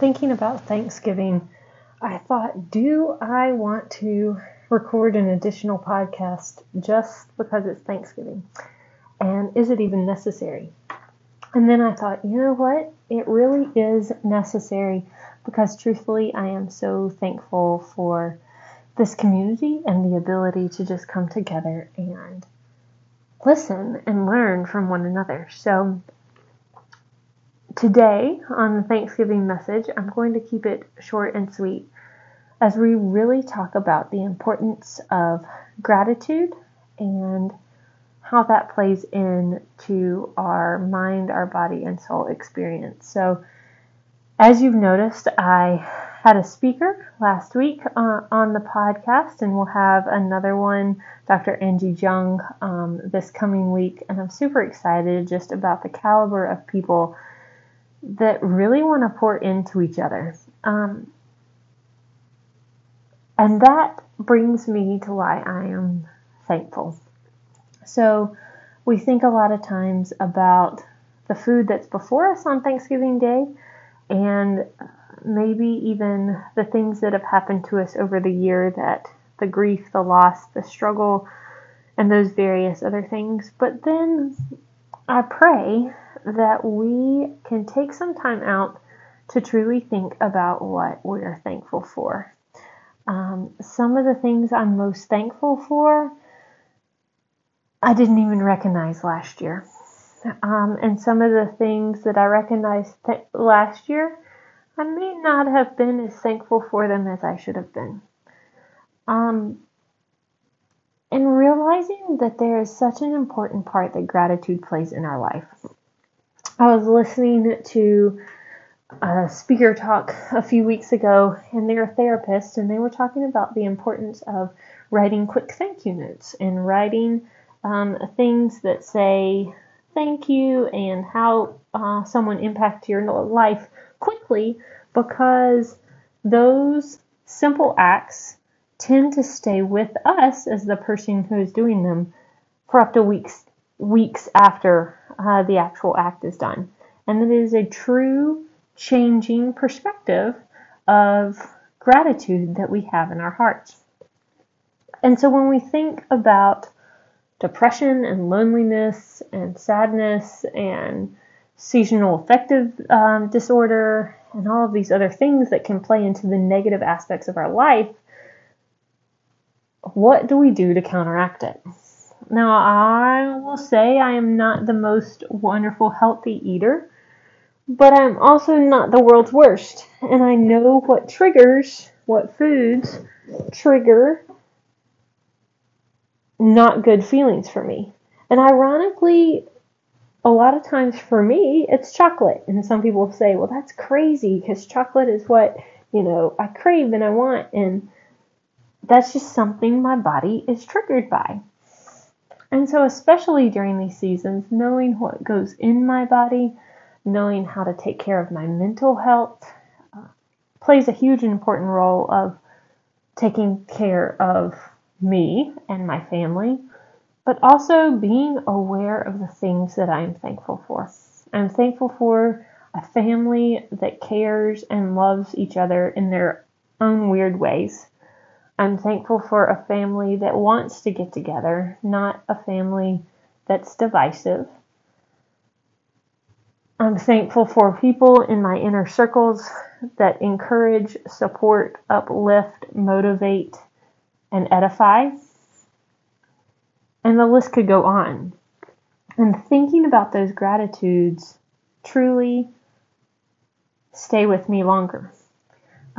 thinking about Thanksgiving, I thought, do I want to record an additional podcast just because it's Thanksgiving? And is it even necessary? And then I thought, you know what? It really is necessary because truthfully, I am so thankful for this community and the ability to just come together and listen and learn from one another. So, today on the Thanksgiving message, I'm going to keep it short and sweet as we really talk about the importance of gratitude and how that plays into our mind, our body, and soul experience. So, as you've noticed, I had a speaker last week uh, on the podcast, and we'll have another one, Dr. Angie Jung, um, this coming week. And I'm super excited just about the caliber of people that really want to pour into each other. Um, and that brings me to why I am thankful. So, we think a lot of times about the food that's before us on Thanksgiving Day and maybe even the things that have happened to us over the year that the grief, the loss, the struggle, and those various other things. But then I pray that we can take some time out to truly think about what we're thankful for. Um, some of the things I'm most thankful for, I didn't even recognize last year. Um, and some of the things that I recognized th- last year, I may not have been as thankful for them as I should have been. Um, and realizing that there is such an important part that gratitude plays in our life. I was listening to a speaker talk a few weeks ago, and they're a therapist, and they were talking about the importance of writing quick thank you notes and writing um, things that say thank you and how uh, someone impacts your life quickly because those simple acts tend to stay with us as the person who is doing them for up to weeks weeks after the actual act is done and it is a true changing perspective of gratitude that we have in our hearts and so when we think about depression and loneliness and sadness and seasonal affective um, disorder and all of these other things that can play into the negative aspects of our life, what do we do to counteract it? Now, I will say I am not the most wonderful healthy eater, but I'm also not the world's worst. And I know what triggers, what foods trigger not good feelings for me. And ironically, a lot of times for me, it's chocolate. And some people say, well, that's crazy because chocolate is what, you know, I crave and I want. And that's just something my body is triggered by. And so, especially during these seasons, knowing what goes in my body, knowing how to take care of my mental health, uh, plays a huge important role of taking care of me and my family, but also being aware of the things that I am thankful for. I'm thankful for a family that cares and loves each other in their own weird ways. I'm thankful for a family that wants to get together, not a family that's divisive. I'm thankful for people in my inner circles that encourage, support, uplift, motivate, and edify. And the list could go on. And thinking about those gratitudes truly stay with me longer.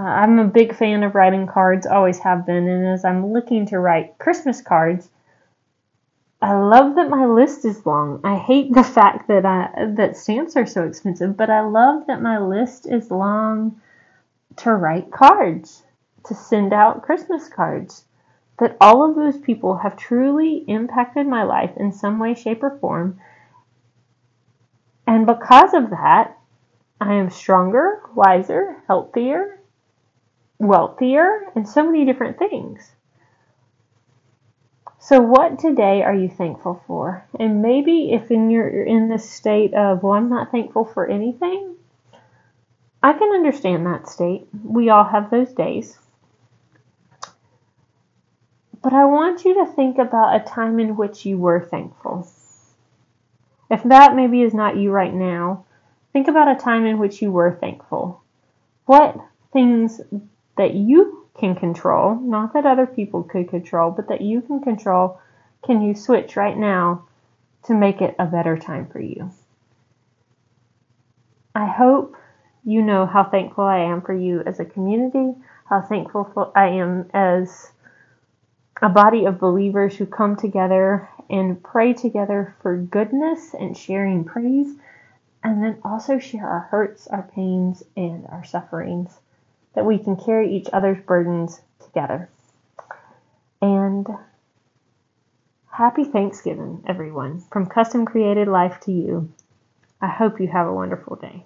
Uh, I'm a big fan of writing cards, always have been, and as I'm looking to write Christmas cards, I love that my list is long. I hate the fact that I, that stamps are so expensive, but I love that my list is long to write cards, to send out Christmas cards that all of those people have truly impacted my life in some way, shape, or form. And because of that, I am stronger, wiser, healthier, wealthier, and so many different things. So, what today are you thankful for? And maybe if in you're in this state of, well, I'm not thankful for anything, I can understand that state. We all have those days. But I want you to think about a time in which you were thankful. If that maybe is not you right now, think about a time in which you were thankful. What things that you can control, not that other people could control, but that you can control, can you switch right now to make it a better time for you? I hope you know how thankful I am for you as a community, how thankful I am as a body of believers who come together and pray together for goodness and sharing praise, and then also share our hurts, our pains, and our sufferings, that we can carry each other's burdens together. And happy Thanksgiving, everyone, from Custom Created Life to you. I hope you have a wonderful day.